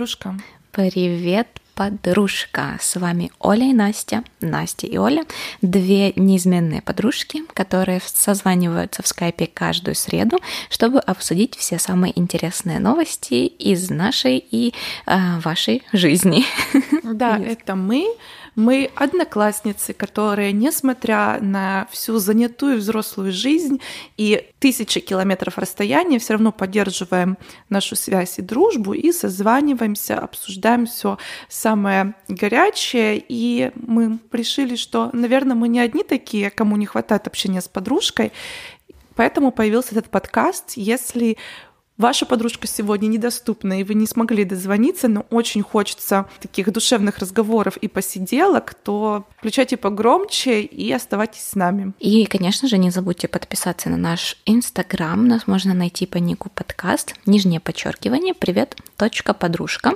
Подружка. Привет, подружка. С вами Оля и Настя. Настя и Оля. Две неизменные подружки, которые созваниваются в скайпе каждую среду, чтобы обсудить все самые интересные новости из нашей и э, вашей жизни. Да, это мы. Мы одноклассницы, которые, несмотря на всю занятую взрослую жизнь и тысячи километров расстояния, все равно поддерживаем нашу связь и дружбу и созваниваемся, обсуждаем все самое горячее. И мы решили, что, наверное, мы не одни такие, кому не хватает общения с подружкой. Поэтому появился этот подкаст. Если ваша подружка сегодня недоступна, и вы не смогли дозвониться, но очень хочется таких душевных разговоров и посиделок, то включайте погромче и оставайтесь с нами. И, конечно же, не забудьте подписаться на наш Инстаграм. Нас можно найти по нику подкаст, нижнее подчеркивание, привет, точка подружка.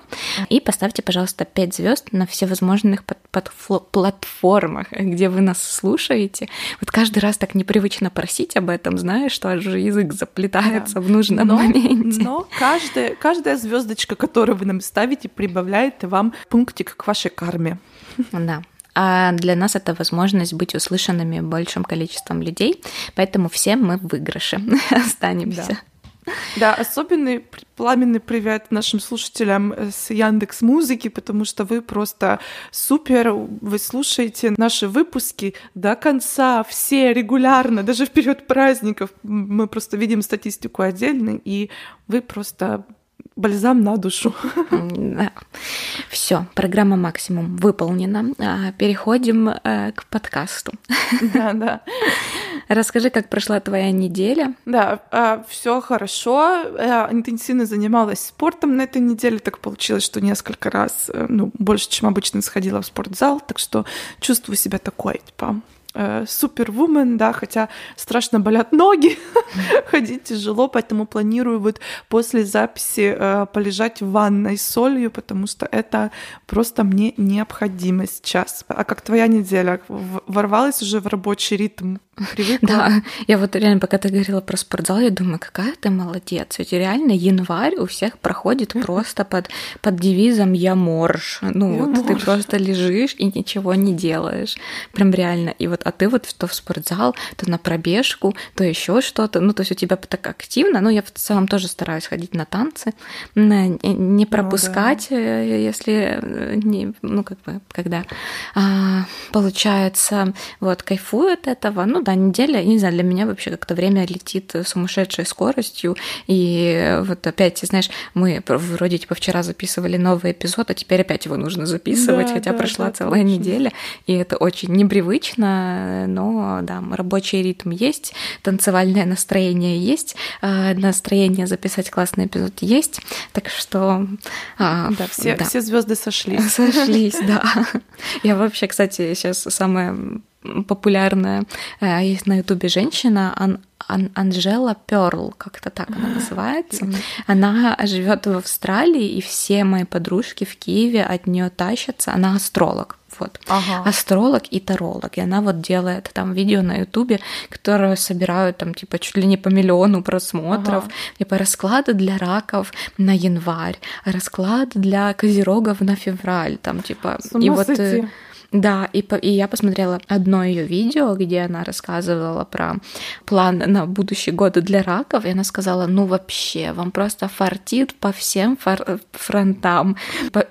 И поставьте, пожалуйста, 5 звезд на всевозможных под, под платформах, где вы нас слушаете. Вот каждый раз так непривычно просить об этом, знаешь, что аж язык заплетается да. в нужном но, моменте моменте. Но каждая, каждая звездочка, которую вы нам ставите, прибавляет вам пунктик к вашей карме. Да. А для нас это возможность быть услышанными большим количеством людей, поэтому все мы в выигрыше останемся. Да. Да, особенный пламенный привет нашим слушателям с Яндекс Музыки, потому что вы просто супер, вы слушаете наши выпуски до конца, все регулярно, даже в период праздников. Мы просто видим статистику отдельно, и вы просто бальзам на душу. Да. Все, программа максимум выполнена. А, переходим э, к подкасту. Да, да. Расскажи, как прошла твоя неделя. Да, а, все хорошо. Интенсивно занималась спортом на этой неделе. Так получилось, что несколько раз, э, ну, больше, чем обычно, сходила в спортзал. Так что чувствую себя такой, типа, Э, супервумен, да, хотя страшно болят ноги, ходить тяжело, поэтому планирую вот после записи э, полежать в ванной с солью, потому что это просто мне необходимо сейчас. А как твоя неделя? Ворвалась уже в рабочий ритм? Привыкла? Да, я вот реально, пока ты говорила про спортзал, я думаю, какая ты молодец. Ведь реально январь у всех проходит просто под, под девизом «я морж». Ну, я вот морж. ты просто лежишь и ничего не делаешь. Прям реально. И вот, а ты вот то в спортзал, то на пробежку, то еще что-то. Ну, то есть у тебя так активно. Ну, я в целом тоже стараюсь ходить на танцы, не пропускать, ну, да. если, э, не, ну, как бы, когда а, получается, вот, кайфую от этого, ну, да, неделя, не знаю, для меня вообще как-то время летит сумасшедшей скоростью. И вот опять, знаешь, мы вроде типа вчера записывали новый эпизод, а теперь опять его нужно записывать, да, хотя да, прошла да, целая точно. неделя. И это очень непривычно, но да, рабочий ритм есть, танцевальное настроение есть, а, настроение записать классный эпизод есть. Так что а, да, все, да. все звезды сошлись. Сошлись, да. Я вообще, кстати, сейчас самое популярная э, есть на Ютубе женщина Ан Ан Анжела Перл, как-то так она называется. Она живет в Австралии, и все мои подружки в Киеве от нее тащатся. Она астролог. Вот. Ага. Астролог и таролог. И она вот делает там видео на Ютубе, которые собирают там типа чуть ли не по миллиону просмотров. Ага. Типа расклады для раков на январь, расклады для козерогов на февраль. Там типа. и вот сойти. Да, и, по, и я посмотрела одно ее видео, где она рассказывала про план на будущий год для раков, и она сказала, ну вообще, вам просто фартит по всем фор- фронтам,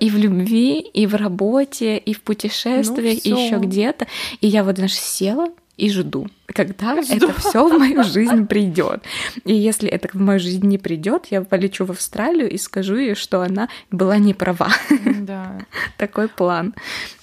и в любви, и в работе, и в путешествиях, ну, и еще где-то. И я вот, знаешь, села и жду, когда Жду. это все в мою жизнь придет. И если это в мою жизнь не придет, я полечу в Австралию и скажу ей, что она была не права. Да. Такой план.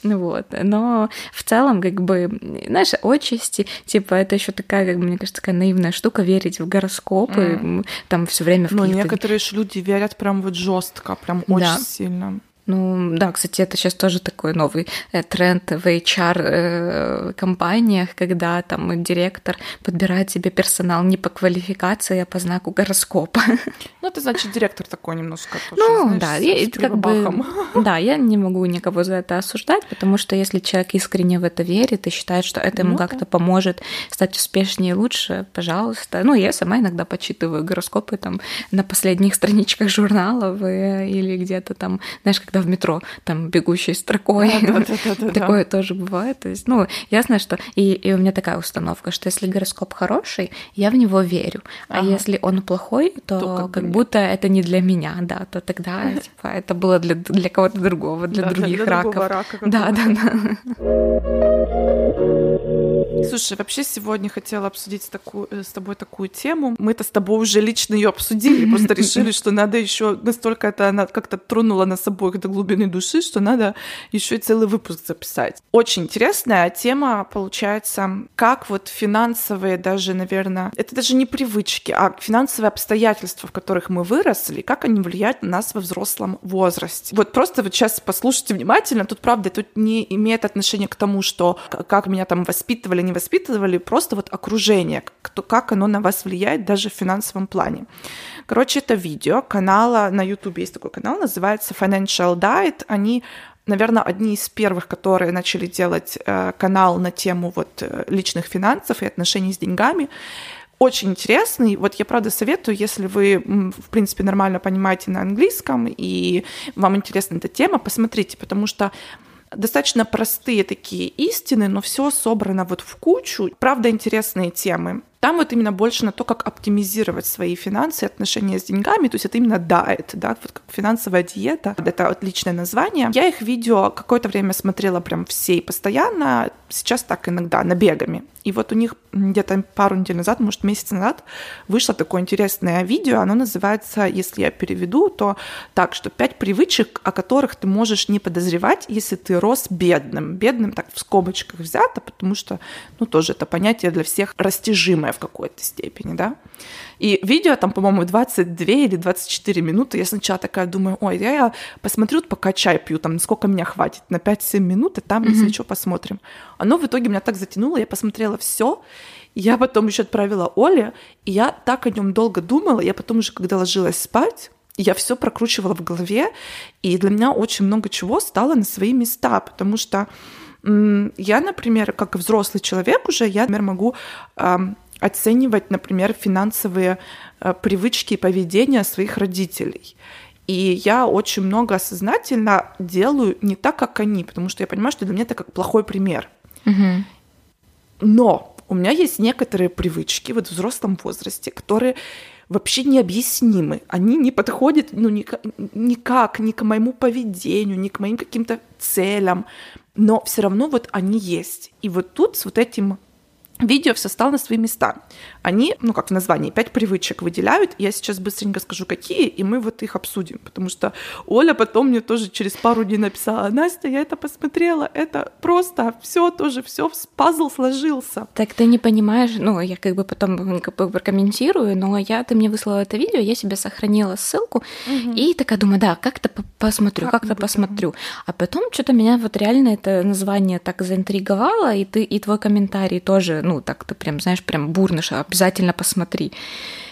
Вот. Но в целом, как бы, знаешь, отчасти, типа, это еще такая, как бы, мне кажется, такая наивная штука верить в гороскопы, mm. там все время в Ну, некоторые же люди верят прям вот жестко, прям очень да. сильно. Ну, да, кстати, это сейчас тоже такой новый э, тренд в HR-компаниях, когда там директор подбирает себе персонал не по квалификации, а по знаку гороскопа. Ну, это значит, директор такой немножко тоже, Ну, знаешь, да, и, как бы, да, я не могу никого за это осуждать, потому что если человек искренне в это верит и считает, что это ему ну, как-то поможет стать успешнее и лучше, пожалуйста. Ну, я сама иногда почитываю гороскопы там на последних страничках журналов э, или где-то там, знаешь, когда в метро там бегущей строкой. Такое тоже бывает. То есть, ну, ясно, что и, у меня такая установка, что если гороскоп хороший, я в него верю. А если он плохой, то, как, будто это не для меня, да, то тогда типа это было для, для кого-то другого, для других раков. Да, да, да. Слушай, вообще сегодня хотела обсудить такую, э, с тобой такую тему. Мы-то с тобой уже лично ее обсудили, просто решили, что надо еще настолько это она как-то тронула нас обоих до глубины души, что надо еще и целый выпуск записать. Очень интересная тема получается, как вот финансовые даже, наверное, это даже не привычки, а финансовые обстоятельства, в которых мы выросли, как они влияют на нас во взрослом возрасте. Вот просто вот сейчас послушайте внимательно, тут правда, тут не имеет отношения к тому, что как меня там воспитывали, не воспитывали, просто вот окружение, как оно на вас влияет даже в финансовом плане. Короче, это видео канала, на YouTube есть такой канал, называется Financial Diet. Они наверное, одни из первых, которые начали делать э, канал на тему вот э, личных финансов и отношений с деньгами. Очень интересный. Вот я правда советую, если вы, в принципе, нормально понимаете на английском и вам интересна эта тема, посмотрите, потому что достаточно простые такие истины, но все собрано вот в кучу. Правда, интересные темы. Там вот именно больше на то, как оптимизировать свои финансы отношения с деньгами. То есть это именно diet, да, вот как финансовая диета. Это отличное название. Я их видео какое-то время смотрела прям все и постоянно. Сейчас так иногда, набегами. И вот у них где-то пару недель назад, может, месяц назад вышло такое интересное видео. Оно называется, если я переведу, то так, что пять привычек, о которых ты можешь не подозревать, если ты рос бедным. Бедным так в скобочках взято, потому что, ну, тоже это понятие для всех растяжимое в какой-то степени, да. И видео там, по-моему, 22 или 24 минуты. Я сначала такая думаю, ой, я, я посмотрю, пока чай пью, там, сколько меня хватит, на 5-7 минут, и там, mm-hmm. если что, посмотрим. Оно в итоге меня так затянуло, я посмотрела все, я потом еще отправила Оле, и я так о нем долго думала, я потом уже, когда ложилась спать, я все прокручивала в голове, и для меня очень много чего стало на свои места, потому что я, например, как взрослый человек уже, я, например, могу оценивать, например, финансовые э, привычки и поведение своих родителей. И я очень много сознательно делаю не так, как они, потому что я понимаю, что для меня это как плохой пример. Угу. Но у меня есть некоторые привычки вот в взрослом возрасте, которые вообще необъяснимы. Они не подходят ну, никак ни к моему поведению, ни к моим каким-то целям, но все равно вот они есть. И вот тут с вот этим видео все стало на свои места. Они, ну как в названии, пять привычек выделяют. Я сейчас быстренько скажу, какие, и мы вот их обсудим. Потому что Оля потом мне тоже через пару дней написала, Настя, я это посмотрела, это просто все тоже, все пазл сложился. Так ты не понимаешь, ну я как бы потом как бы прокомментирую, но я, ты мне выслала это видео, я себе сохранила ссылку, угу. и такая думаю, да, как-то посмотрю, как-то как посмотрю. А потом что-то меня вот реально это название так заинтриговало, и ты, и твой комментарий тоже, ну так ты прям, знаешь, прям бурно, обязательно посмотри.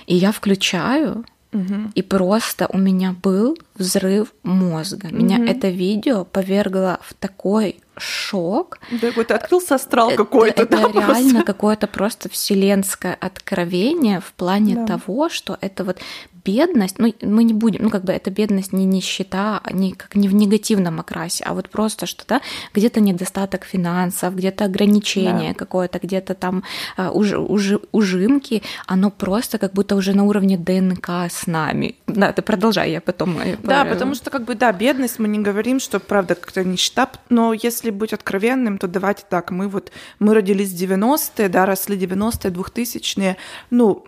И я включаю, Угу. И просто у меня был взрыв мозга. Меня угу. это видео повергло в такой шок. Да, какой-то открылся астрал какой-то. Это, да, реально какое-то просто вселенское откровение в плане да. того, что это вот бедность, ну, мы не будем, ну, как бы эта бедность не нищета, не, как не в негативном окрасе, а вот просто что-то, где-то недостаток финансов, где-то ограничение да. какое-то, где-то там uh, уж, уж, ужимки, оно просто как будто уже на уровне ДНК с нами. Да, ты продолжай, я потом... Э, да, потому что, как бы, да, бедность, мы не говорим, что, правда, как-то нищета, но если быть откровенным, то давайте так, мы вот, мы родились в 90-е, да, росли 90-е, 2000-е, ну,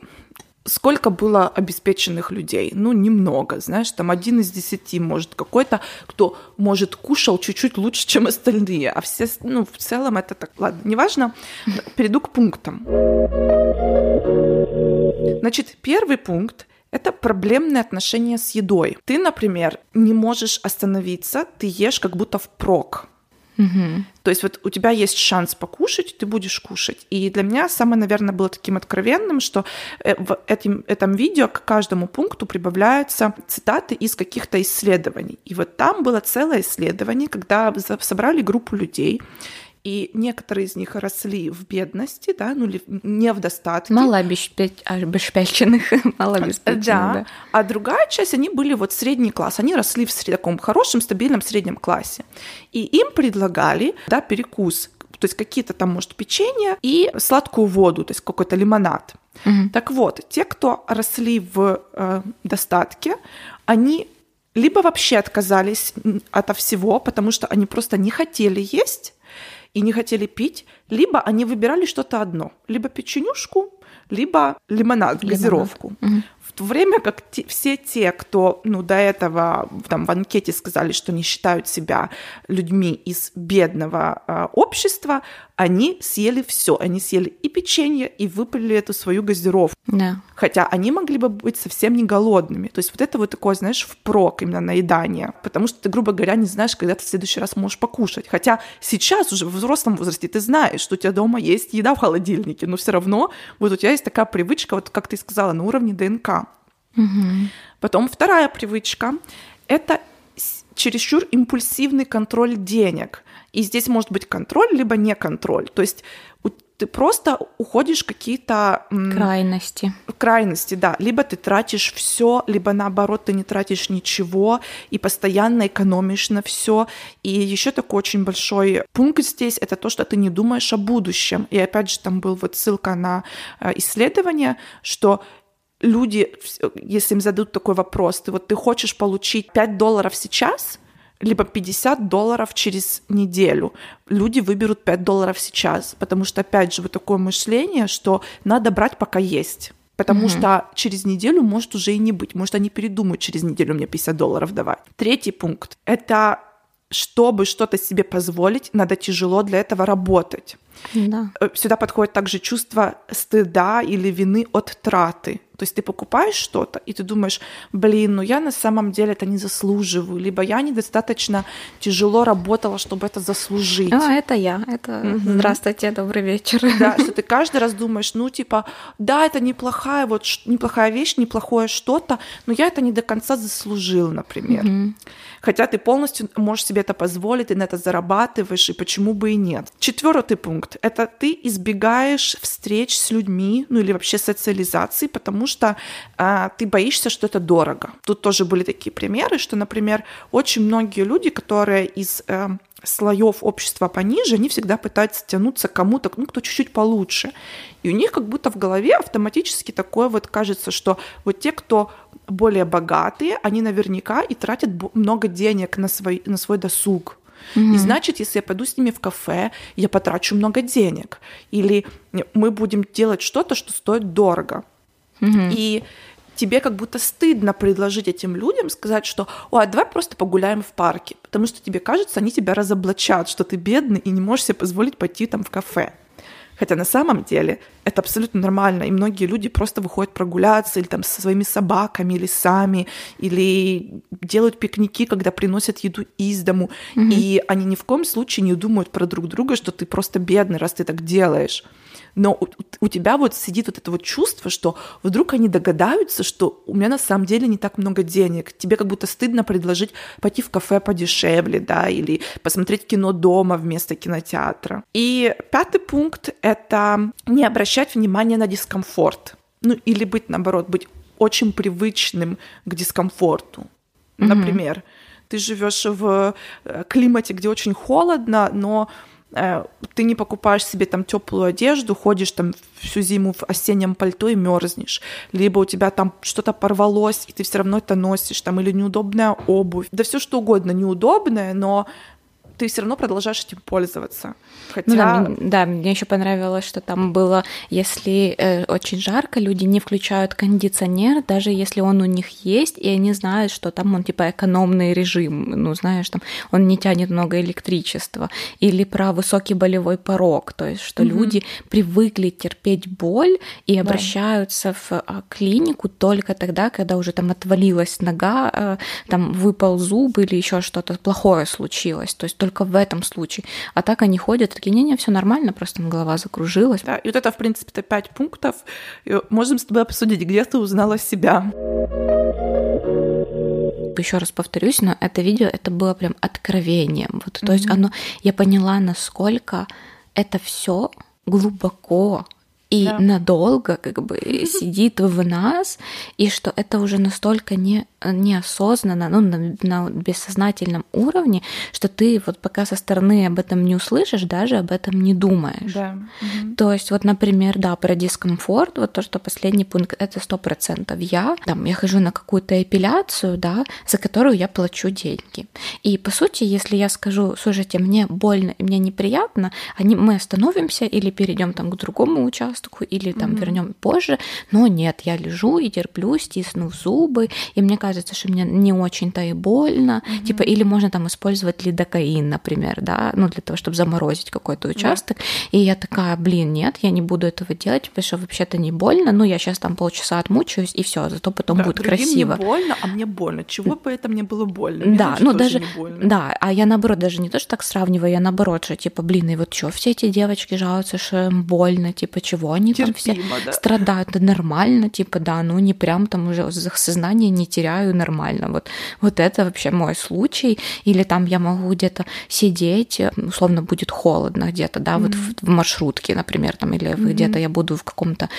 Сколько было обеспеченных людей? Ну, немного, знаешь, там один из десяти, может, какой-то, кто, может, кушал чуть-чуть лучше, чем остальные, а все, ну, в целом это так, ладно, неважно, перейду к пунктам. Значит, первый пункт это проблемные отношения с едой. Ты, например, не можешь остановиться, ты ешь как будто впрок. Угу. То есть вот у тебя есть шанс покушать, ты будешь кушать. И для меня самое, наверное, было таким откровенным, что э, в этим, этом видео к каждому пункту прибавляются цитаты из каких-то исследований. И вот там было целое исследование, когда собрали группу людей, и некоторые из них росли в бедности, да, ну не в достатке. Мало обеспеченных, мало обеспеченных, да. да. А другая часть, они были вот средний класс, они росли в таком хорошем, стабильном среднем классе. И им предлагали, да, перекус, то есть какие-то там, может, печенье и сладкую воду, то есть какой-то лимонад. Угу. Так вот, те, кто росли в э, достатке, они либо вообще отказались от всего, потому что они просто не хотели есть, и не хотели пить, либо они выбирали что-то одно, либо печенюшку, либо лимонад, лимонад. газировку. Угу. В то время как те, все те, кто ну, до этого там, в анкете сказали, что не считают себя людьми из бедного э, общества, они съели все. Они съели и печенье, и выпили эту свою газировку. Да. Хотя они могли бы быть совсем не голодными. То есть вот это вот такое, знаешь, впрок именно наедание. Потому что ты, грубо говоря, не знаешь, когда ты в следующий раз можешь покушать. Хотя сейчас уже в взрослом возрасте ты знаешь, что у тебя дома есть еда в холодильнике, но все равно вот у тебя есть такая привычка, вот как ты сказала, на уровне ДНК. Угу. Потом вторая привычка — это чересчур импульсивный контроль денег. И здесь может быть контроль, либо не контроль. То есть ты просто уходишь какие-то крайности. Крайности, да. Либо ты тратишь все, либо наоборот ты не тратишь ничего и постоянно экономишь на все. И еще такой очень большой пункт здесь это то, что ты не думаешь о будущем. И опять же там был вот ссылка на э, исследование, что люди, если им задают такой вопрос, ты вот ты хочешь получить 5 долларов сейчас, либо 50 долларов через неделю. Люди выберут 5 долларов сейчас, потому что, опять же, вот такое мышление, что надо брать, пока есть. Потому mm-hmm. что через неделю может уже и не быть. Может, они передумают через неделю мне 50 долларов давать. Третий пункт — это чтобы что-то себе позволить, надо тяжело для этого работать. Да. Э, сюда подходит также чувство стыда или вины от траты. То есть ты покупаешь что-то, и ты думаешь, блин, ну я на самом деле это не заслуживаю, либо я недостаточно тяжело работала, чтобы это заслужить. А, это я. Это угу. здравствуйте, добрый вечер. Да, что ты каждый раз думаешь, ну типа, да, это неплохая вот неплохая вещь, неплохое что-то, но я это не до конца заслужил, например. Угу. Хотя ты полностью можешь себе это позволить, ты на это зарабатываешь, и почему бы и нет. Четвертый пункт — это ты избегаешь встреч с людьми, ну или вообще социализации, потому что а, ты боишься, что это дорого. Тут тоже были такие примеры, что, например, очень многие люди, которые из э, слоев общества пониже, они всегда пытаются тянуться к кому-то, ну, кто чуть-чуть получше. И у них как будто в голове автоматически такое вот кажется, что вот те, кто более богатые, они наверняка и тратят много денег на свой, на свой досуг. Mm-hmm. И значит, если я пойду с ними в кафе, я потрачу много денег. Или мы будем делать что-то, что стоит дорого. Mm-hmm. И тебе как будто стыдно предложить этим людям, сказать, что «О, а давай просто погуляем в парке», потому что тебе кажется, они тебя разоблачат, что ты бедный и не можешь себе позволить пойти там в кафе. Хотя на самом деле это абсолютно нормально, и многие люди просто выходят прогуляться или там со своими собаками, или сами, или делают пикники, когда приносят еду из дому, угу. и они ни в коем случае не думают про друг друга, что ты просто бедный, раз ты так делаешь но у, у тебя вот сидит вот это вот чувство, что вдруг они догадаются, что у меня на самом деле не так много денег, тебе как будто стыдно предложить пойти в кафе подешевле, да, или посмотреть кино дома вместо кинотеатра. И пятый пункт — это не обращать внимания на дискомфорт, ну или быть, наоборот, быть очень привычным к дискомфорту. Например, mm-hmm. ты живешь в э, климате, где очень холодно, но ты не покупаешь себе там теплую одежду, ходишь там всю зиму в осеннем пальто и мерзнешь, либо у тебя там что-то порвалось, и ты все равно это носишь, там, или неудобная обувь, да все что угодно неудобное, но ты все равно продолжаешь этим пользоваться. Хотя... Ну, да, мне, да, мне еще понравилось, что там было, если э, очень жарко, люди не включают кондиционер, даже если он у них есть, и они знают, что там он типа экономный режим, ну, знаешь, там он не тянет много электричества. Или про высокий болевой порог, то есть что угу. люди привыкли терпеть боль и да. обращаются в а, клинику только тогда, когда уже там отвалилась нога, э, там выпал зуб или еще что-то плохое случилось. То есть только в этом случае. А так они ходят, такие, не-не, все нормально, просто голова закружилась. Да, и вот это, в принципе, пять пунктов. И можем с тобой обсудить, где ты узнала себя. Еще раз повторюсь, но это видео, это было прям откровением. Вот, то mm-hmm. есть оно, я поняла, насколько это все глубоко и да. надолго как бы сидит в нас, и что это уже настолько не, неосознанно, ну, на, на бессознательном уровне, что ты вот пока со стороны об этом не услышишь, даже об этом не думаешь. Да. Угу. То есть вот, например, да, про дискомфорт, вот то, что последний пункт, это сто процентов я, там, я хожу на какую-то эпиляцию, да, за которую я плачу деньги. И по сути, если я скажу, слушайте, мне больно и мне неприятно, они, мы остановимся или перейдем там к другому участку, участку или там mm-hmm. вернем позже. Но нет, я лежу и терплю, стиснув зубы, и мне кажется, что мне не очень-то и больно. Mm-hmm. Типа, или можно там использовать лидокаин, например, да, ну для того, чтобы заморозить какой-то участок. Yeah. И я такая, блин, нет, я не буду этого делать, потому что вообще-то не больно. Ну, я сейчас там полчаса отмучаюсь, и все, зато потом да, будет красиво. не больно, а мне больно. Чего бы это мне было больно? Мне да, ну даже, да, а я наоборот даже не то, что так сравниваю, я наоборот, что типа, блин, и вот что, все эти девочки жалуются, что им больно, типа, чего они Терпимо, там все да. страдают, это нормально, типа, да, ну не прям там уже сознание не теряю нормально. Вот, вот это вообще мой случай. Или там я могу где-то сидеть, условно будет холодно где-то, да, mm-hmm. вот в, в маршрутке, например, там, или mm-hmm. где-то я буду в каком-то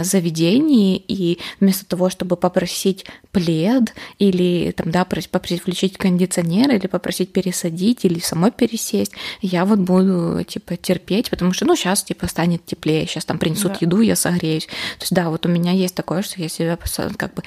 заведении, и вместо того, чтобы попросить плед или там, да, попросить включить кондиционер или попросить пересадить или самой пересесть, я вот буду, типа, терпеть, потому что, ну, сейчас, типа, станет теплее, сейчас там принесут да. еду, я согреюсь. То есть, да, вот у меня есть такое, что я себя как бы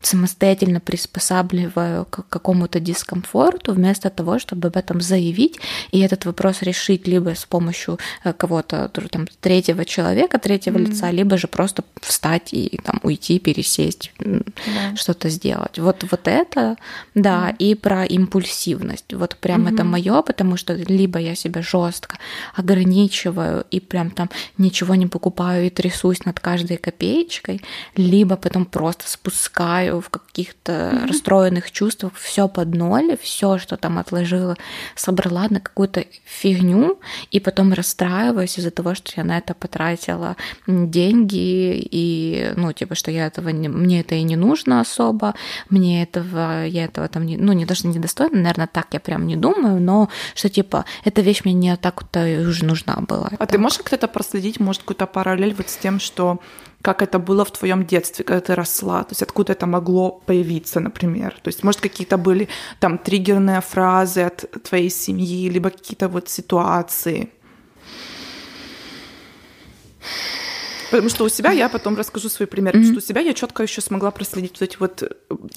самостоятельно приспосабливаю к какому-то дискомфорту, вместо того, чтобы об этом заявить и этот вопрос решить либо с помощью э, кого-то там третьего человека, третьего mm-hmm. лица, либо же просто встать и там уйти, пересесть, да. что-то сделать. Вот вот это, да, mm-hmm. и про импульсивность. Вот прям mm-hmm. это мое, потому что либо я себя жестко ограничиваю и прям там ничего не покупаю и трясусь над каждой копеечкой, либо потом просто спускаю пребываю в каких-то mm-hmm. расстроенных чувствах, все под ноль, все, что там отложила, собрала на какую-то фигню, и потом расстраиваюсь из-за того, что я на это потратила деньги, и, ну, типа, что я этого не, мне это и не нужно особо, мне этого, я этого там, не, ну, не что недостойна, наверное, так я прям не думаю, но что, типа, эта вещь мне не так-то уже нужна была. А так. ты можешь как-то проследить, может, какую-то параллель вот с тем, что как это было в твоем детстве, когда ты росла, то есть откуда это могло появиться, например. То есть, может, какие-то были там триггерные фразы от твоей семьи, либо какие-то вот ситуации. Потому что у себя я потом расскажу свой пример. Mm-hmm. Что у себя я четко еще смогла проследить вот эти вот,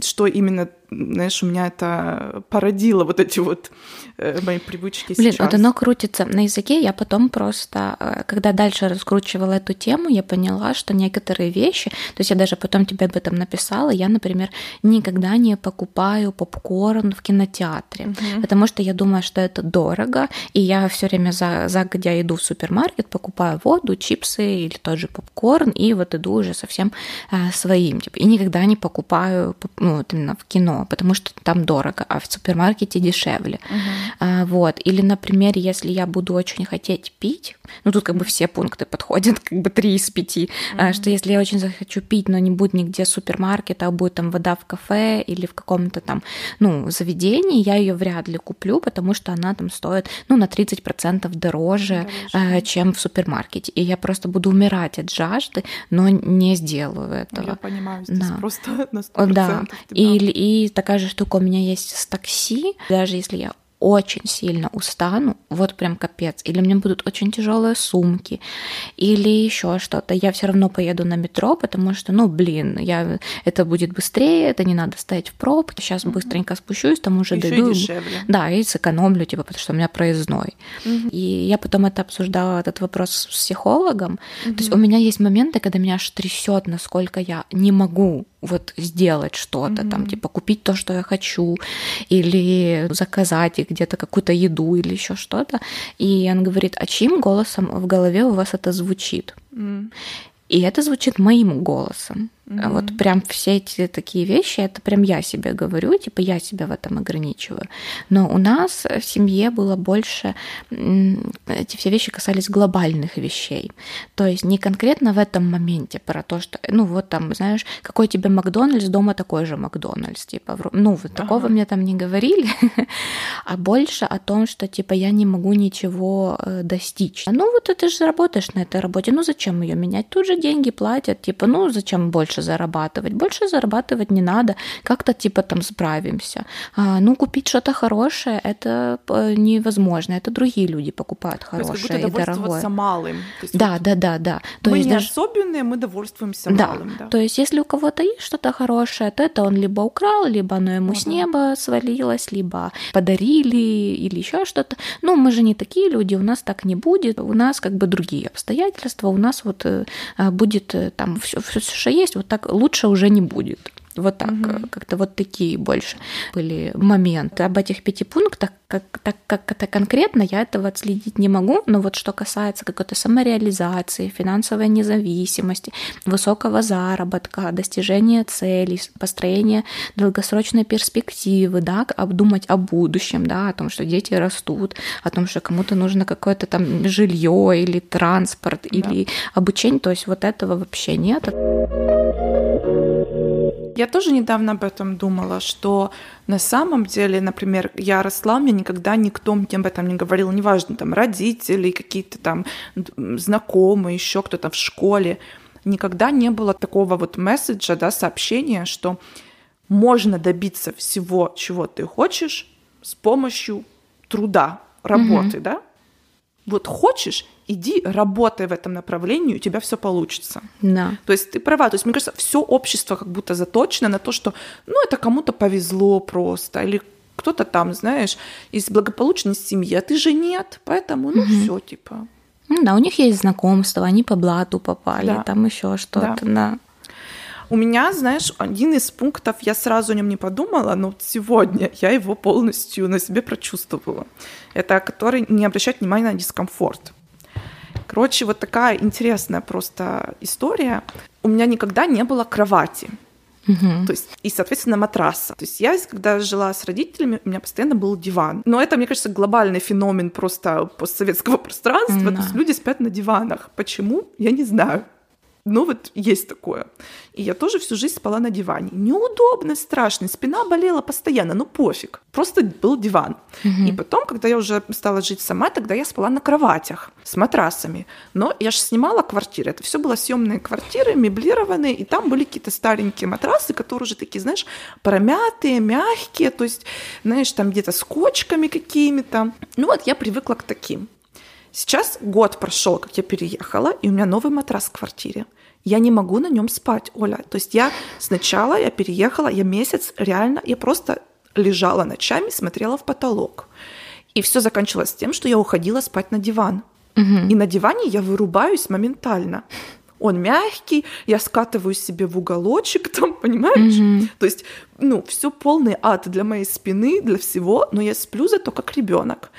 что именно, знаешь, у меня это породило вот эти вот э, мои привычки Блин, сейчас. вот оно крутится на языке. Я потом просто, э, когда дальше раскручивала эту тему, я поняла, что некоторые вещи, то есть я даже потом тебе об этом написала, я, например, никогда не покупаю попкорн в кинотеатре, mm-hmm. потому что я думаю, что это дорого, и я все время за, загодя иду в супермаркет, покупаю воду, чипсы или тот же попкорн, и вот иду уже совсем э, своим. Типа, и никогда не покупаю ну, вот именно в кино, потому что там дорого, а в супермаркете дешевле. Uh-huh. Вот. Или, например, если я буду очень хотеть пить, ну тут как бы все пункты подходят, как бы три из пяти, uh-huh. что если я очень захочу пить, но не будет нигде супермаркета, а будет там вода в кафе или в каком-то там, ну, заведении, я ее вряд ли куплю, потому что она там стоит, ну, на 30% дороже, дороже. Э, чем в супермаркете. И я просто буду умирать от жажды, но не сделаю этого. Я понимаю, здесь да. просто на 100%. Да. И, и такая же штука у меня есть с такси. Даже если я очень сильно устану, вот прям капец, или мне будут очень тяжелые сумки, или еще что-то, я все равно поеду на метро, потому что, ну, блин, я, это будет быстрее, это не надо стоять в пробке, сейчас mm-hmm. быстренько спущусь, там уже Еще дойду. И дешевле. Да, и сэкономлю, типа, потому что у меня проездной. Mm-hmm. И я потом это обсуждала, этот вопрос с психологом. Mm-hmm. То есть у меня есть моменты, когда меня аж трясет, насколько я не могу вот сделать что-то, mm-hmm. там, типа, купить то, что я хочу, или заказать где-то какую-то еду или еще что-то. И он говорит, а чьим голосом в голове у вас это звучит? Mm-hmm. И это звучит моим голосом. Mm-hmm. Вот прям все эти такие вещи, это прям я себе говорю, типа я себя в этом ограничиваю. Но у нас в семье было больше, эти все вещи касались глобальных вещей. То есть не конкретно в этом моменте про то, что, ну вот там, знаешь, какой тебе Макдональдс, дома такой же Макдональдс. Типа, ну вот такого ага. мне там не говорили, а больше о том, что типа я не могу ничего э, достичь. Ну вот ты же работаешь на этой работе, ну зачем ее менять? Тут же деньги платят, типа, ну зачем больше больше зарабатывать. Больше зарабатывать не надо, как-то типа там справимся. А, ну, купить что-то хорошее это э, невозможно, это другие люди покупают хорошее и дорогое. малым. есть, да, вот да, да, да. То мы есть не даже... особенные, мы довольствуемся да. малым. Да. То есть, если у кого-то есть что-то хорошее, то это он либо украл, либо оно ему ага. с неба свалилось, либо подарили или еще что-то. Ну, мы же не такие люди, у нас так не будет, у нас как бы другие обстоятельства, у нас вот э, будет э, там все, все, что есть, вот так лучше уже не будет. Вот так, угу. как-то вот такие больше были моменты. Об этих пяти пунктах, как, так как это конкретно, я этого отследить не могу, но вот что касается какой-то самореализации, финансовой независимости, высокого заработка, достижения целей, построения долгосрочной перспективы, да, обдумать о будущем, да, о том, что дети растут, о том, что кому-то нужно какое-то там жилье или транспорт, да. или обучение, то есть вот этого вообще нет. Я тоже недавно об этом думала, что на самом деле, например, я росла, мне никогда никто мне об этом не говорил, неважно, там родители, какие-то там знакомые, еще кто-то в школе. Никогда не было такого вот месседжа, да, сообщения, что можно добиться всего, чего ты хочешь, с помощью труда, работы, mm-hmm. да? Вот хочешь, иди работай в этом направлении, у тебя все получится. Да. То есть ты права. То есть, мне кажется, все общество как будто заточено на то, что ну это кому-то повезло просто, или кто-то там, знаешь, из благополучной семьи, а ты же нет, поэтому ну угу. все типа. Ну да, у них есть знакомства, они по блату попали, да. там еще что-то, да. да. У меня, знаешь, один из пунктов, я сразу о нем не подумала, но сегодня я его полностью на себе прочувствовала. Это который не обращать внимания на дискомфорт. Короче, вот такая интересная просто история. У меня никогда не было кровати. Угу. То есть, и, соответственно, матраса. То есть я, когда жила с родителями, у меня постоянно был диван. Но это, мне кажется, глобальный феномен просто постсоветского пространства. Да. То есть люди спят на диванах. Почему? Я не знаю. Ну вот есть такое. И я тоже всю жизнь спала на диване. Неудобно, страшно, спина болела постоянно, ну пофиг. Просто был диван. Угу. И потом, когда я уже стала жить сама, тогда я спала на кроватях с матрасами. Но я же снимала квартиры. Это все было съемные квартиры, меблированные, и там были какие-то старенькие матрасы, которые уже такие, знаешь, промятые, мягкие, то есть, знаешь, там где-то с кочками какими-то. Ну вот я привыкла к таким. Сейчас год прошел, как я переехала, и у меня новый матрас в квартире. Я не могу на нем спать, Оля. То есть я сначала, я переехала, я месяц реально, я просто лежала ночами, смотрела в потолок. И все заканчивалось тем, что я уходила спать на диван. Угу. И на диване я вырубаюсь моментально. Он мягкий, я скатываю себе в уголочек, там, понимаешь? Угу. То есть, ну, все полный ад для моей спины, для всего, но я сплю зато как ребенок.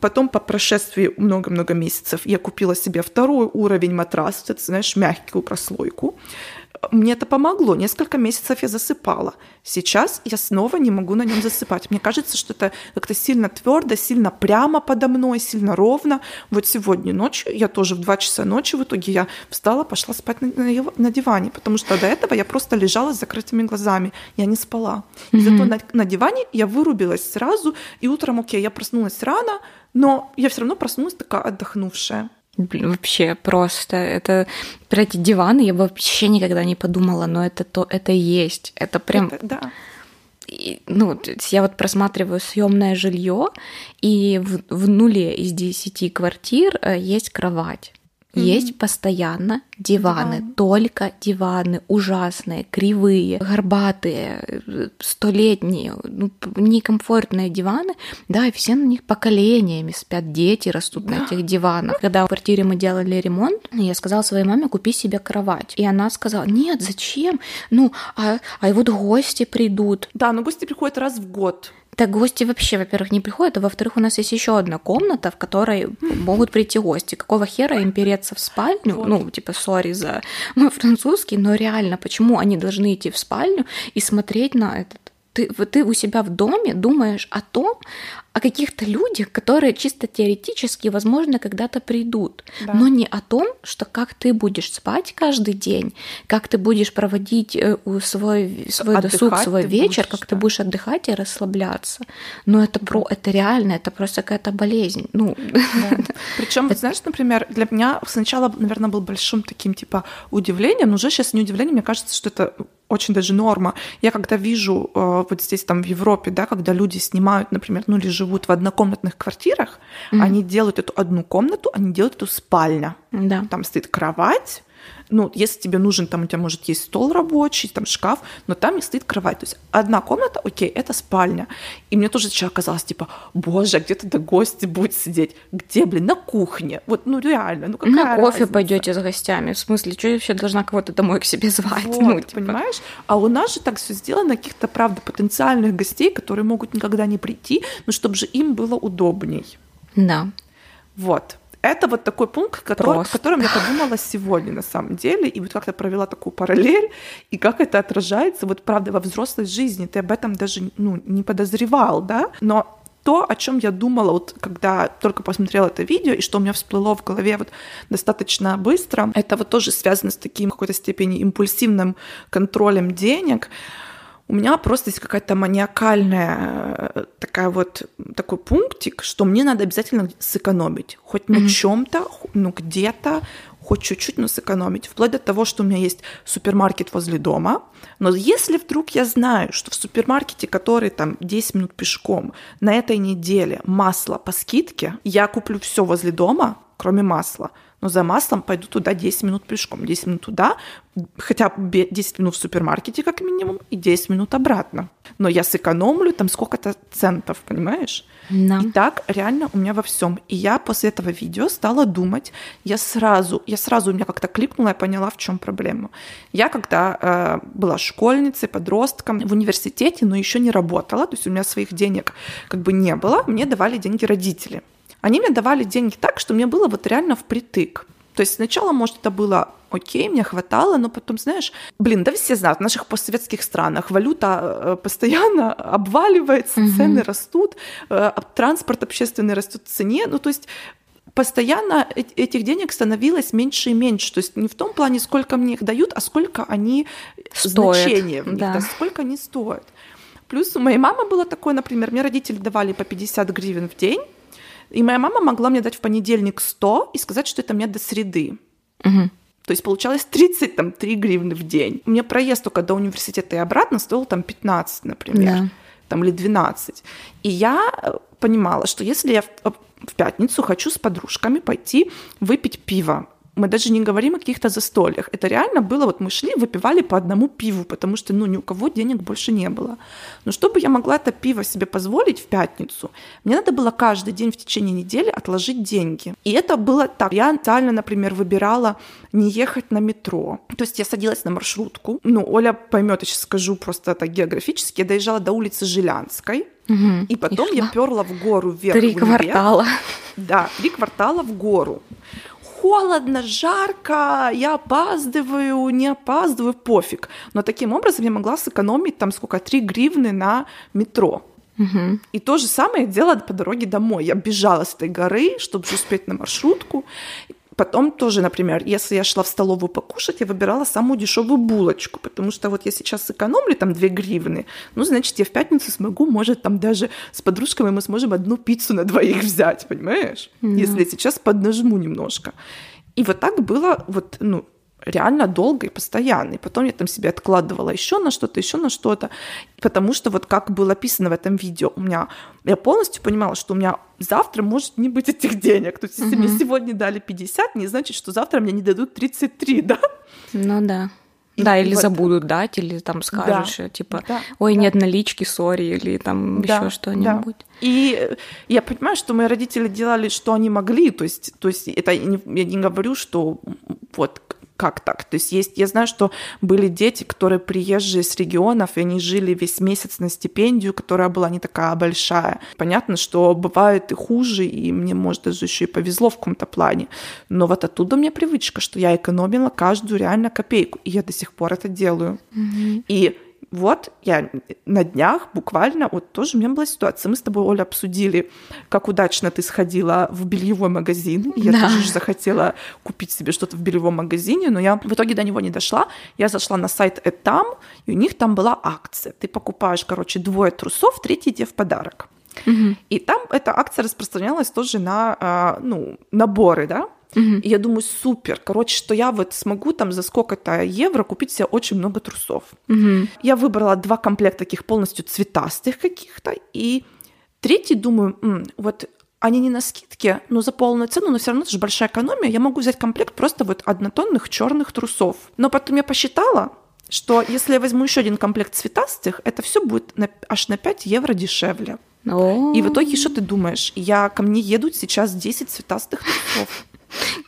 Потом по прошествии много-много месяцев я купила себе второй уровень матраса, ты знаешь, мягкую прослойку. Мне это помогло. Несколько месяцев я засыпала. Сейчас я снова не могу на нем засыпать. Мне кажется, что это как-то сильно твердо, сильно прямо подо мной, сильно ровно. Вот сегодня ночью, я тоже в 2 часа ночи, в итоге я встала, пошла спать на, на, на диване, потому что до этого я просто лежала с закрытыми глазами. Я не спала. И mm-hmm. зато на, на диване я вырубилась сразу, и утром, окей, я проснулась рано, но я все равно проснулась такая отдохнувшая. Блин, вообще просто это про эти диваны я бы вообще никогда не подумала, но это то, это есть, это прям. Это, да. ну, я вот просматриваю съемное жилье, и в, в нуле из десяти квартир э, есть кровать. Mm-hmm. Есть постоянно диваны, Диван. только диваны ужасные, кривые, горбатые, столетние, ну, некомфортные диваны. Да, и все на них поколениями спят, дети растут на этих диванах. Когда в квартире мы делали ремонт, я сказала своей маме, купи себе кровать. И она сказала, нет, зачем? Ну, а, а вот гости придут. Да, но гости приходят раз в год. Так гости вообще, во-первых, не приходят, а во-вторых, у нас есть еще одна комната, в которой могут прийти гости. Какого хера им переться в спальню? Вот. Ну, типа, сори за мой французский, но реально, почему они должны идти в спальню и смотреть на этот ты, ты у себя в доме думаешь о том, о каких-то людях, которые чисто теоретически, возможно, когда-то придут, да. но не о том, что как ты будешь спать каждый день, как ты будешь проводить э, свой, свой досуг, свой вечер, будешь, как да. ты будешь отдыхать и расслабляться. Но это про, это реально, это просто какая-то болезнь. Ну. Да. Причем, это... знаешь, например, для меня сначала, наверное, был большим таким типа удивлением, но уже сейчас не удивление, мне кажется, что это очень даже норма. Я когда вижу э, вот здесь там в Европе, да, когда люди снимают, например, ну или живут в однокомнатных квартирах, mm-hmm. они делают эту одну комнату, они делают эту спальня. Да. Там стоит кровать, ну, если тебе нужен, там у тебя может есть стол рабочий, там шкаф, но там не стоит кровать. То есть одна комната, окей, это спальня. И мне тоже сейчас казалось, типа, боже, а где тогда гости будут сидеть? Где, блин, на кухне? Вот, ну реально, ну какая На кофе разница? пойдете с гостями. В смысле, что я вообще должна кого-то домой к себе звать? Вот, ну, типа. понимаешь? А у нас же так все сделано, каких-то, правда, потенциальных гостей, которые могут никогда не прийти, но чтобы же им было удобней. Да. Вот. Это вот такой пункт, который, которым я подумала сегодня на самом деле, и вот как-то провела такую параллель, и как это отражается, вот правда, во взрослой жизни, ты об этом даже ну, не подозревал, да, но то, о чем я думала, вот когда только посмотрела это видео, и что у меня всплыло в голове вот достаточно быстро, это вот тоже связано с таким в какой-то степени импульсивным контролем денег, у меня просто есть какая-то маниакальная э, такая вот такой пунктик, что мне надо обязательно сэкономить, хоть на mm-hmm. чем-то, ну где-то, хоть чуть-чуть, но сэкономить. Вплоть до того, что у меня есть супермаркет возле дома. Но если вдруг я знаю, что в супермаркете, который там 10 минут пешком, на этой неделе масло по скидке, я куплю все возле дома, кроме масла но за маслом пойду туда 10 минут пешком, 10 минут туда, хотя бы 10 минут в супермаркете как минимум и 10 минут обратно. Но я сэкономлю там сколько-то центов, понимаешь? Да. И так реально у меня во всем. И я после этого видео стала думать, я сразу, я сразу у меня как-то кликнула, я поняла, в чем проблема. Я когда э, была школьницей, подростком в университете, но еще не работала, то есть у меня своих денег как бы не было, мне давали деньги родители. Они мне давали деньги так, что мне было вот реально впритык. То есть сначала, может, это было окей, мне хватало, но потом, знаешь, блин, да все знают, в наших постсоветских странах валюта э, постоянно обваливается, угу. цены растут, э, транспорт общественный растет в цене, ну то есть постоянно этих денег становилось меньше и меньше. То есть не в том плане, сколько мне их дают, а сколько они стоят, значение да. Да, сколько они стоят. Плюс у моей мамы было такое, например, мне родители давали по 50 гривен в день, и моя мама могла мне дать в понедельник 100 и сказать, что это мне до среды. Угу. То есть получалось 33 гривны в день. Мне проезд только до университета и обратно стоил там 15, например. Да. Там, или 12. И я э, понимала, что если я в пятницу хочу с подружками пойти выпить пиво мы даже не говорим о каких-то застольях. Это реально было, вот мы шли, выпивали по одному пиву, потому что, ну, ни у кого денег больше не было. Но чтобы я могла это пиво себе позволить в пятницу, мне надо было каждый день в течение недели отложить деньги. И это было так. Я специально, например, выбирала не ехать на метро. То есть я садилась на маршрутку. Ну, Оля поймет, я сейчас скажу просто так географически. Я доезжала до улицы Жилянской, Угу. И потом и я перла в гору вверх. Три квартала. Да, три квартала в гору холодно, жарко, я опаздываю, не опаздываю, пофиг. Но таким образом я могла сэкономить там сколько, 3 гривны на метро. Угу. И то же самое делала по дороге домой. Я бежала с этой горы, чтобы успеть на маршрутку. Потом тоже, например, если я шла в столовую покушать, я выбирала самую дешевую булочку, потому что вот я сейчас сэкономлю там 2 гривны, ну, значит, я в пятницу смогу, может, там даже с подружками мы сможем одну пиццу на двоих взять, понимаешь? Mm. Если я сейчас поднажму немножко. И вот так было вот, ну, реально долго и постоянно. И потом я там себе откладывала еще на что-то, еще на что-то. Потому что вот как было описано в этом видео, у меня я полностью понимала, что у меня завтра может не быть этих денег. То есть, если угу. мне сегодня дали 50, не значит, что завтра мне не дадут 33, да? Ну да. И да, или вот. забудут дать, или там скажешь, да, типа, да, ой, да. нет налички, сори, или там да, еще что-нибудь. Да. И я понимаю, что мои родители делали, что они могли, то есть, то есть это я не говорю, что вот как так? То есть есть, я знаю, что были дети, которые приезжие с регионов, и они жили весь месяц на стипендию, которая была не такая большая. Понятно, что бывает и хуже, и мне, может, даже еще и повезло в каком-то плане. Но вот оттуда мне привычка, что я экономила каждую реально копейку, и я до сих пор это делаю. Mm-hmm. И вот я на днях буквально, вот тоже у меня была ситуация. Мы с тобой, Оля, обсудили, как удачно ты сходила в бельевой магазин. Я да. тоже захотела купить себе что-то в бельевом магазине, но я в итоге до него не дошла. Я зашла на сайт Этам, и у них там была акция. Ты покупаешь, короче, двое трусов, третий тебе в подарок. Угу. И там эта акция распространялась тоже на а, ну, наборы, да, Угу. И я думаю, супер, короче, что я вот смогу там за сколько-то евро купить себе очень много трусов. Угу. Я выбрала два комплекта таких полностью цветастых каких-то, и третий думаю, м, вот они не на скидке, но за полную цену, но все равно это же большая экономия. Я могу взять комплект просто вот однотонных черных трусов. Но потом я посчитала, что если я возьму еще один комплект цветастых, это все будет на, аж на 5 евро дешевле. О-о-о. И в итоге, что ты думаешь? Я ко мне едут сейчас 10 цветастых трусов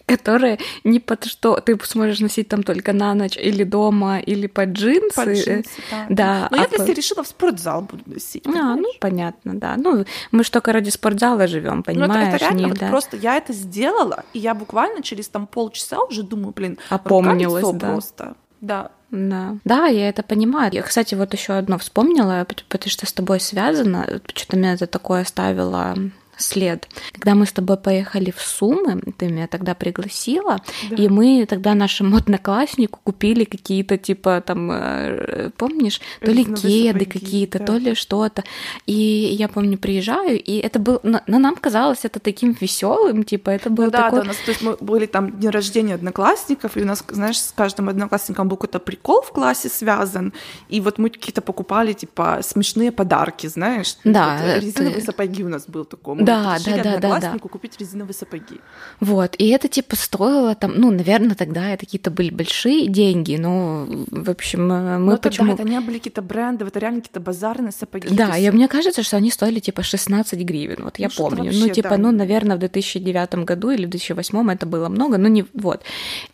которые не под что ты сможешь носить там только на ночь или дома, или под джинсы. Под джинсы, да. да. Но а я, если по... решила, в спортзал буду носить. А, понимаешь? ну, понятно, да. Ну, мы же только ради спортзала живем, понимаешь? Ну, это, это реально, не, вот да. просто я это сделала, и я буквально через там полчаса уже думаю, блин, опомнилась, да. просто. Да. Да. да, я это понимаю. Я, кстати, вот еще одно вспомнила, потому что с тобой связано. Что-то меня это такое оставило след. Когда мы с тобой поехали в Сумы, ты меня тогда пригласила, да. и мы тогда нашему однокласснику купили какие-то типа там, э, помнишь, то ли кеды какие-то, да. то ли что-то. И я помню, приезжаю, и это был, но, нам казалось это таким веселым, типа это было ну, да, такое... да, у нас, то есть мы были там день рождения одноклассников, и у нас, знаешь, с каждым одноклассником был какой-то прикол в классе связан, и вот мы какие-то покупали типа смешные подарки, знаешь. Да. Вот, резиновые ты... сапоги у нас был такой да, да, да, да, да. купить резиновые сапоги. Вот, и это типа стоило там, ну, наверное, тогда это какие-то были большие деньги, но, в общем, э, мы но почему... это не были какие-то бренды, это реально какие-то базарные сапоги. Да, и мне кажется, что они стоили типа 16 гривен, вот я ну, помню. Вообще, ну, типа, да. ну, наверное, в 2009 году или в 2008 это было много, но не вот.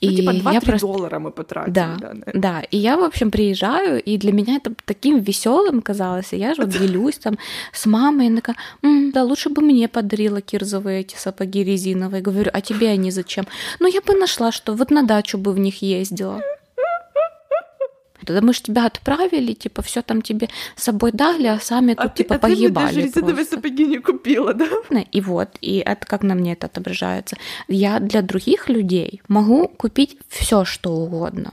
И ну, типа 2-3 я просто... доллара мы потратили. Да, да, да, и я, в общем, приезжаю, и для меня это таким веселым казалось, и я же вот делюсь там с мамой, и такая, да, лучше бы мне мне подарила кирзовые эти сапоги резиновые. Говорю, а тебе они зачем? Ну, я бы нашла, что вот на дачу бы в них ездила. Да мы же тебя отправили, типа, все там тебе с собой дали, а сами а тут, ты, типа, а погибали. Ты мне даже резиновые сапоги не купила, да? И вот, и это как на мне это отображается. Я для других людей могу купить все, что угодно.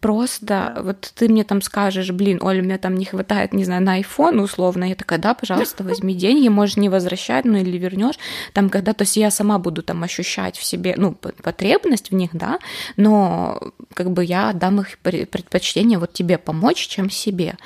Просто да. вот ты мне там скажешь, блин, Оля, мне там не хватает, не знаю, на iPhone условно. Я такая, да, пожалуйста, возьми деньги, можешь не возвращать, ну или вернешь. Там когда, то есть я сама буду там ощущать в себе, ну, потребность в них, да, но как бы я дам их предпочтение вот тебе помочь, чем себе.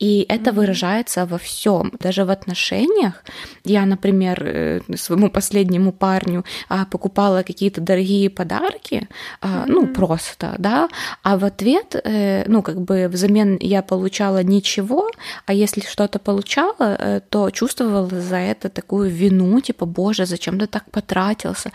И это mm-hmm. выражается во всем, даже в отношениях. Я, например, э, своему последнему парню а, покупала какие-то дорогие подарки, mm-hmm. ну, просто, да, а в ответ, э, ну, как бы взамен я получала ничего, а если что-то получала, э, то чувствовала за это такую вину, типа, боже, зачем ты так потратился?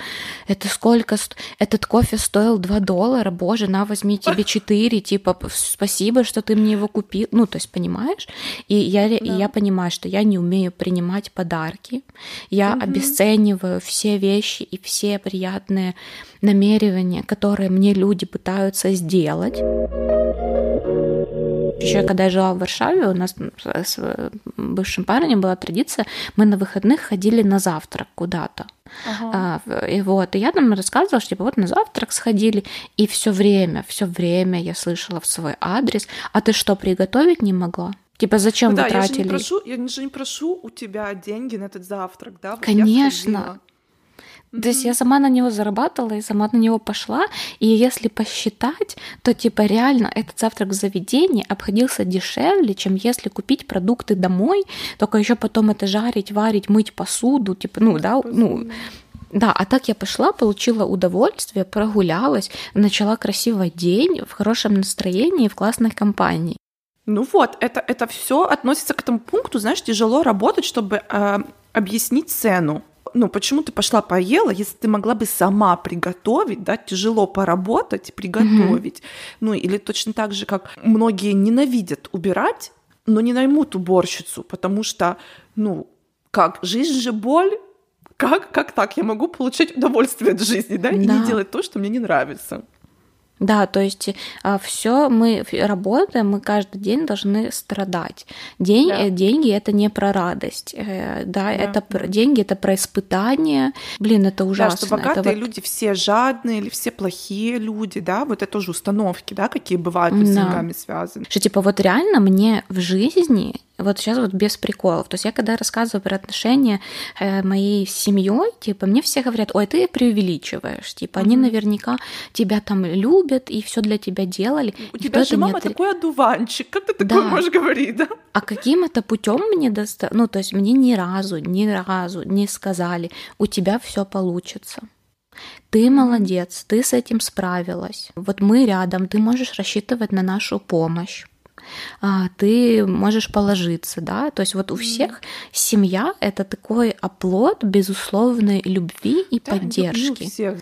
Это сколько? Этот кофе стоил 2 доллара, боже, на, возьми тебе 4, типа, спасибо, что ты мне его купил. Ну, то есть, понимаешь? И я, да. и я понимаю, что я не умею принимать подарки, я угу. обесцениваю все вещи и все приятные намерения, которые мне люди пытаются сделать. Еще когда я жила в Варшаве, у нас с бывшим парнем была традиция, мы на выходных ходили на завтрак куда-то. Ага. А, и вот, и я там рассказывала, что типа вот на завтрак сходили, и все время, все время я слышала в свой адрес, а ты что, приготовить не могла? Типа, зачем ну, вы да, тратили? Я же, не прошу, я же не прошу у тебя деньги на этот завтрак, да? Вот Конечно. То есть я сама на него зарабатывала и сама на него пошла. И если посчитать, то типа реально этот завтрак в заведении обходился дешевле, чем если купить продукты домой, только еще потом это жарить, варить, мыть посуду, типа, ну да, ну да, а так я пошла, получила удовольствие, прогулялась, начала красивый день в хорошем настроении, в классной компании. Ну вот, это, это все относится к этому пункту, знаешь, тяжело работать, чтобы э, объяснить цену ну, почему ты пошла поела, если ты могла бы сама приготовить, да, тяжело поработать, приготовить. Mm-hmm. Ну, или точно так же, как многие ненавидят убирать, но не наймут уборщицу, потому что, ну, как, жизнь же боль, как, как так я могу получить удовольствие от жизни, да, да. и не делать то, что мне не нравится. Да, то есть а, все мы работаем, мы каждый день должны страдать. День, да. Э, деньги это не про радость, э, да, да это да. деньги это про испытание. Блин, это ужасно. Да, что богатые это вот... люди все жадные или все плохие люди, да, вот это тоже установки, да, какие бывают с деньгами связаны. Что типа вот реально мне в жизни вот сейчас вот без приколов. То есть я когда рассказываю про отношения э, моей с семьей, типа, мне все говорят, ой, ты преувеличиваешь. Типа, mm-hmm. они наверняка тебя там любят и все для тебя делали. У тебя же мама нет... такой одуванчик. Как ты такое да. можешь говорить, да? А каким это путем мне доста... Ну, то есть мне ни разу, ни разу не сказали, у тебя все получится. Ты молодец, ты с этим справилась. Вот мы рядом, ты можешь рассчитывать на нашу помощь. А, ты можешь положиться, да, то есть вот у всех семья это такой оплот безусловной любви и да, поддержки. Всех.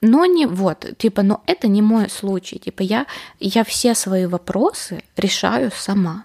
Но не вот, типа, но это не мой случай, типа я я все свои вопросы решаю сама.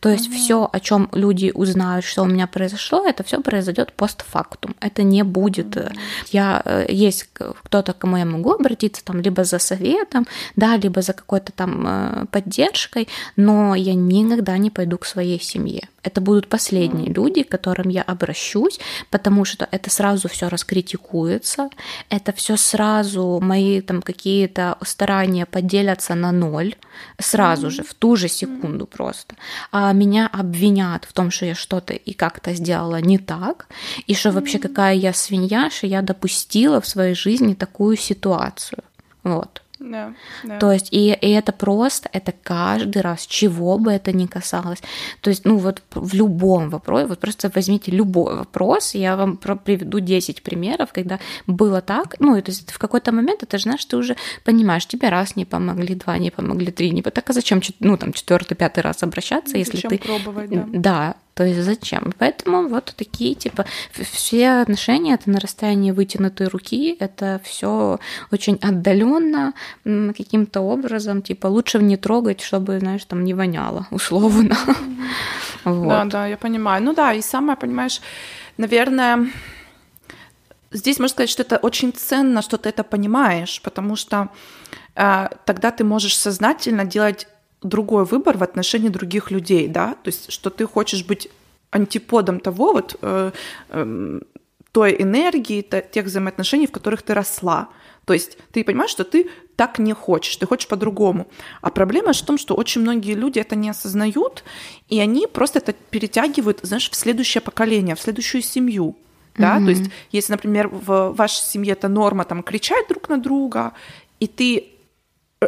То есть mm все, о чем люди узнают, что у меня произошло, это все произойдет постфактум. Это не будет. mm Я э, есть кто-то, к кому я могу обратиться, там либо за советом, да, либо за какой-то там э, поддержкой, но я никогда не пойду к своей семье. Это будут последние люди, к которым я обращусь, потому что это сразу все раскритикуется, это все сразу мои там какие-то старания поделятся на ноль сразу же в ту же секунду просто. А меня обвинят в том, что я что-то и как-то сделала не так, и что вообще какая я свинья, что я допустила в своей жизни такую ситуацию. Вот. Да, да. То есть, и, и это просто, это каждый раз, чего бы это ни касалось. То есть, ну вот в любом вопросе, вот просто возьмите любой вопрос, я вам приведу 10 примеров, когда было так, ну, то есть в какой-то момент это же, знаешь, ты уже понимаешь, тебе раз не помогли, два не помогли, три не помогли, так а зачем, ну, там, четвертый, пятый раз обращаться, если зачем ты... пробовать, да. Да, то есть зачем? Поэтому вот такие, типа, все отношения это на расстоянии вытянутой руки, это все очень отдаленно каким-то образом, типа, лучше не трогать, чтобы, знаешь, там не воняло, условно. вот. Да, да, я понимаю. Ну да, и самое, понимаешь, наверное, здесь можно сказать, что это очень ценно, что ты это понимаешь, потому что э, тогда ты можешь сознательно делать другой выбор в отношении других людей, да, то есть что ты хочешь быть антиподом того вот э, э, той энергии, тех взаимоотношений, в которых ты росла. То есть ты понимаешь, что ты так не хочешь, ты хочешь по-другому. А проблема в том, что очень многие люди это не осознают, и они просто это перетягивают, знаешь, в следующее поколение, в следующую семью. Да? Mm-hmm. То есть, если, например, в вашей семье это норма там кричать друг на друга, и ты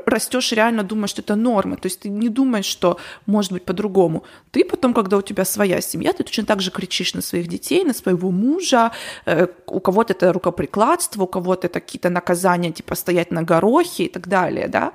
растешь реально думаешь, что это норма. То есть ты не думаешь, что может быть по-другому. Ты потом, когда у тебя своя семья, ты точно так же кричишь на своих детей, на своего мужа. Э, у кого-то это рукоприкладство, у кого-то это какие-то наказания, типа стоять на горохе и так далее, да.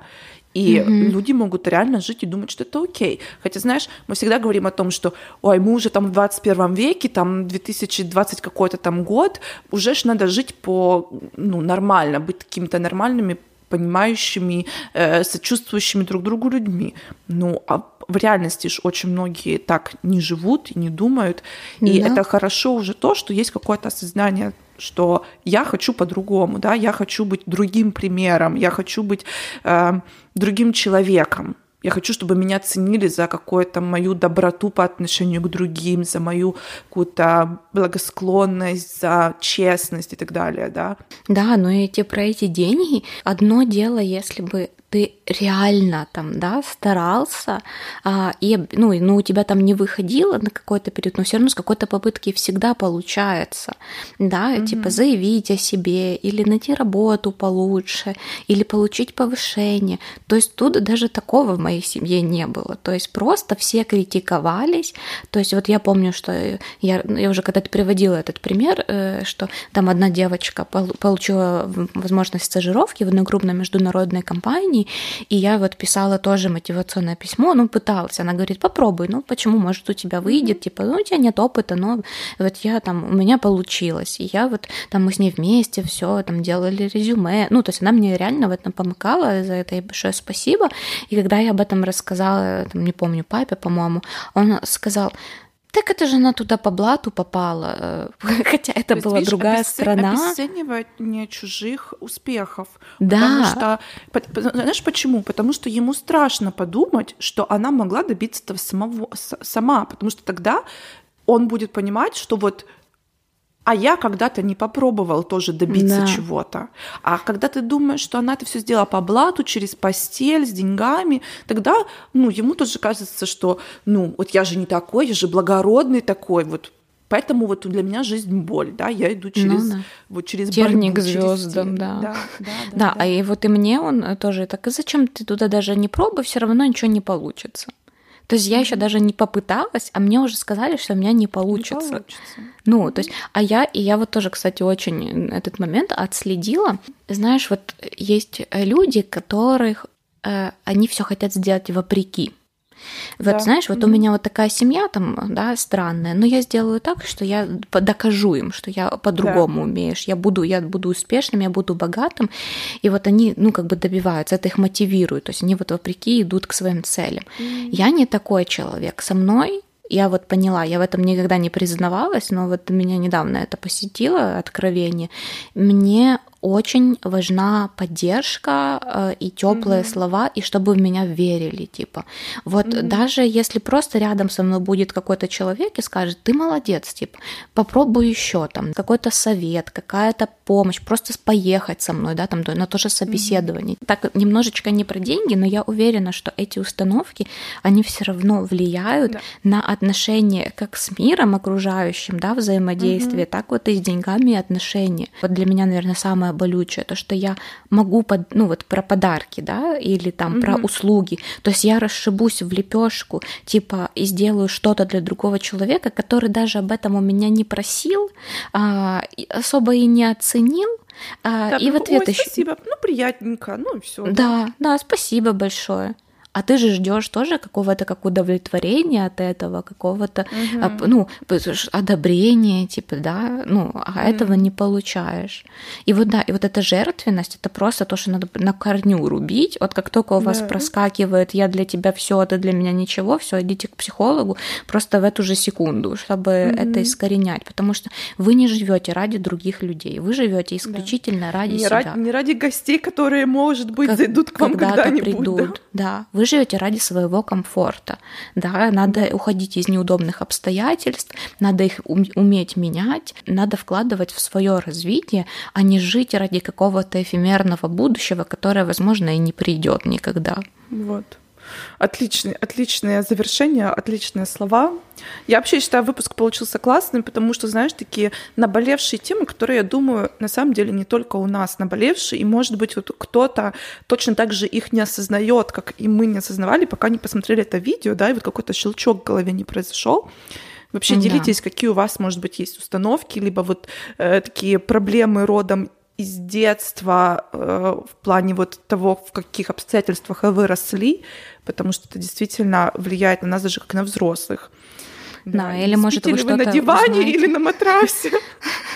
И mm-hmm. люди могут реально жить и думать, что это окей. Хотя, знаешь, мы всегда говорим о том, что, ой, мы уже там в 21 веке, там 2020 какой-то там год, уже ж надо жить по, ну, нормально, быть какими-то нормальными понимающими, э, сочувствующими друг другу людьми. Ну, а в реальности же очень многие так не живут и не думают. И да. это хорошо уже то, что есть какое-то осознание что я хочу по-другому, да, я хочу быть другим примером, я хочу быть э, другим человеком. Я хочу, чтобы меня ценили за какую-то мою доброту по отношению к другим, за мою какую-то благосклонность, за честность и так далее, да. Да, но эти про эти деньги одно дело, если бы ты реально там, да, старался, а, и, ну, ну, у тебя там не выходило на какой-то период, но все равно с какой-то попытки всегда получается, да, mm-hmm. типа заявить о себе или найти работу получше, или получить повышение. То есть тут даже такого в моей семье не было. То есть просто все критиковались. То есть вот я помню, что я, я уже когда-то приводила этот пример, э, что там одна девочка получила возможность стажировки в одной крупной международной компании, компаний, и я вот писала тоже мотивационное письмо, ну, пыталась, она говорит, попробуй, ну, почему, может, у тебя выйдет, типа, ну, у тебя нет опыта, но вот я там, у меня получилось, и я вот, там, мы с ней вместе все там делали резюме, ну, то есть она мне реально в этом помогала, за это ей большое спасибо, и когда я об этом рассказала, там, не помню, папе, по-моему, он сказал, так это же она туда по блату попала, э, хотя это То была видишь, другая обесц... страна. Обесценивание чужих успехов. Да. Потому что, знаешь почему? Потому что ему страшно подумать, что она могла добиться этого самого, сама, потому что тогда он будет понимать, что вот а я когда-то не попробовал тоже добиться да. чего-то. А когда ты думаешь, что она это все сделала по блату, через постель, с деньгами, тогда, ну, ему тоже кажется, что, ну, вот я же не такой, я же благородный такой, вот Поэтому вот для меня жизнь боль, да, я иду через ну, да. вот через терник борьбу, звездам, да. Да, да, да, да, да. А и вот и мне он тоже так, и зачем ты туда даже не пробуй, все равно ничего не получится. То есть я еще даже не попыталась, а мне уже сказали, что у меня не получится. Не получится. Ну, то есть, а я, и я вот тоже, кстати, очень этот момент отследила. Знаешь, вот есть люди, которых э, они все хотят сделать вопреки. Вот да. знаешь, вот mm-hmm. у меня вот такая семья там, да, странная, но я сделаю так, что я докажу им, что я по-другому да. умеешь, я буду, я буду успешным, я буду богатым, и вот они, ну, как бы добиваются, это их мотивирует, то есть они вот вопреки идут к своим целям. Mm-hmm. Я не такой человек, со мной я вот поняла, я в этом никогда не признавалась, но вот меня недавно это посетило откровение. Мне очень важна поддержка э, и теплые mm-hmm. слова, и чтобы в меня верили, типа. Вот mm-hmm. даже если просто рядом со мной будет какой-то человек и скажет, ты молодец, типа, попробуй еще там какой-то совет, какая-то помощь, просто поехать со мной, да, там на то же собеседование. Mm-hmm. Так немножечко не про деньги, но я уверена, что эти установки, они все равно влияют да. на отношения как с миром окружающим, да, взаимодействие, mm-hmm. так вот и с деньгами отношения. Вот для меня, наверное, самое самое болючее, то, что я могу, под, ну вот про подарки, да, или там mm-hmm. про услуги, то есть я расшибусь в лепешку, типа, и сделаю что-то для другого человека, который даже об этом у меня не просил, а, особо и не оценил, а, да, и ну, в ответ еще... спасибо, ну приятненько, ну и все. Да, да, да, спасибо большое а ты же ждешь тоже какого-то как удовлетворения от этого, какого-то угу. ну одобрения, типа, да, ну, а угу. этого не получаешь. И вот да, и вот эта жертвенность, это просто то, что надо на корню рубить. Вот как только у вас да. проскакивает, я для тебя все, а ты для меня ничего, все, идите к психологу просто в эту же секунду, чтобы угу. это искоренять, потому что вы не живете ради других людей, вы живете исключительно да. ради не себя. Ради, не ради гостей, которые, может быть, как, зайдут к вам когда-нибудь. Придут, да. да вы живете ради своего комфорта. Да, надо уходить из неудобных обстоятельств, надо их уметь менять, надо вкладывать в свое развитие, а не жить ради какого-то эфемерного будущего, которое, возможно, и не придет никогда. Вот. Отличный, отличное завершение, отличные слова. Я вообще считаю, выпуск получился классным, потому что, знаешь, такие наболевшие темы, которые, я думаю, на самом деле не только у нас наболевшие, и, может быть, вот кто-то точно так же их не осознает, как и мы не осознавали, пока не посмотрели это видео, да, и вот какой-то щелчок в голове не произошел. Вообще да. делитесь, какие у вас, может быть, есть установки, либо вот э, такие проблемы родом из детства э, в плане вот того, в каких обстоятельствах вы росли, потому что это действительно влияет на нас даже как на взрослых. Да, да или может вы что-то на диване узнаете. или на матрасе.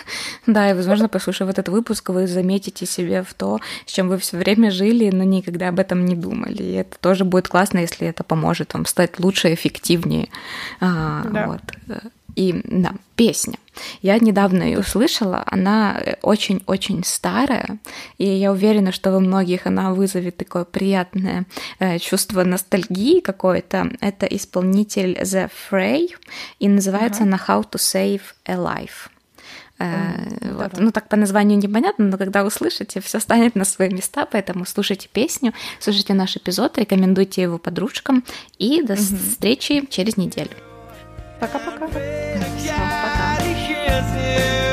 Да, и, возможно, послушав этот выпуск, вы заметите себе в то, с чем вы все время жили, но никогда об этом не думали. И это тоже будет классно, если это поможет вам стать лучше, эффективнее. А, да. Вот. И да, песня. Я недавно ее услышала, она очень-очень старая, и я уверена, что во многих она вызовет такое приятное э, чувство ностальгии какое-то. Это исполнитель The Fray, и называется uh-huh. она How to Save a Life. Mm, вот. Ну, так по названию непонятно, но когда услышите, все станет на свои места, поэтому слушайте песню, слушайте наш эпизод, рекомендуйте его подружкам, и до mm-hmm. встречи через неделю. Taca pra cá. Taca pra cá.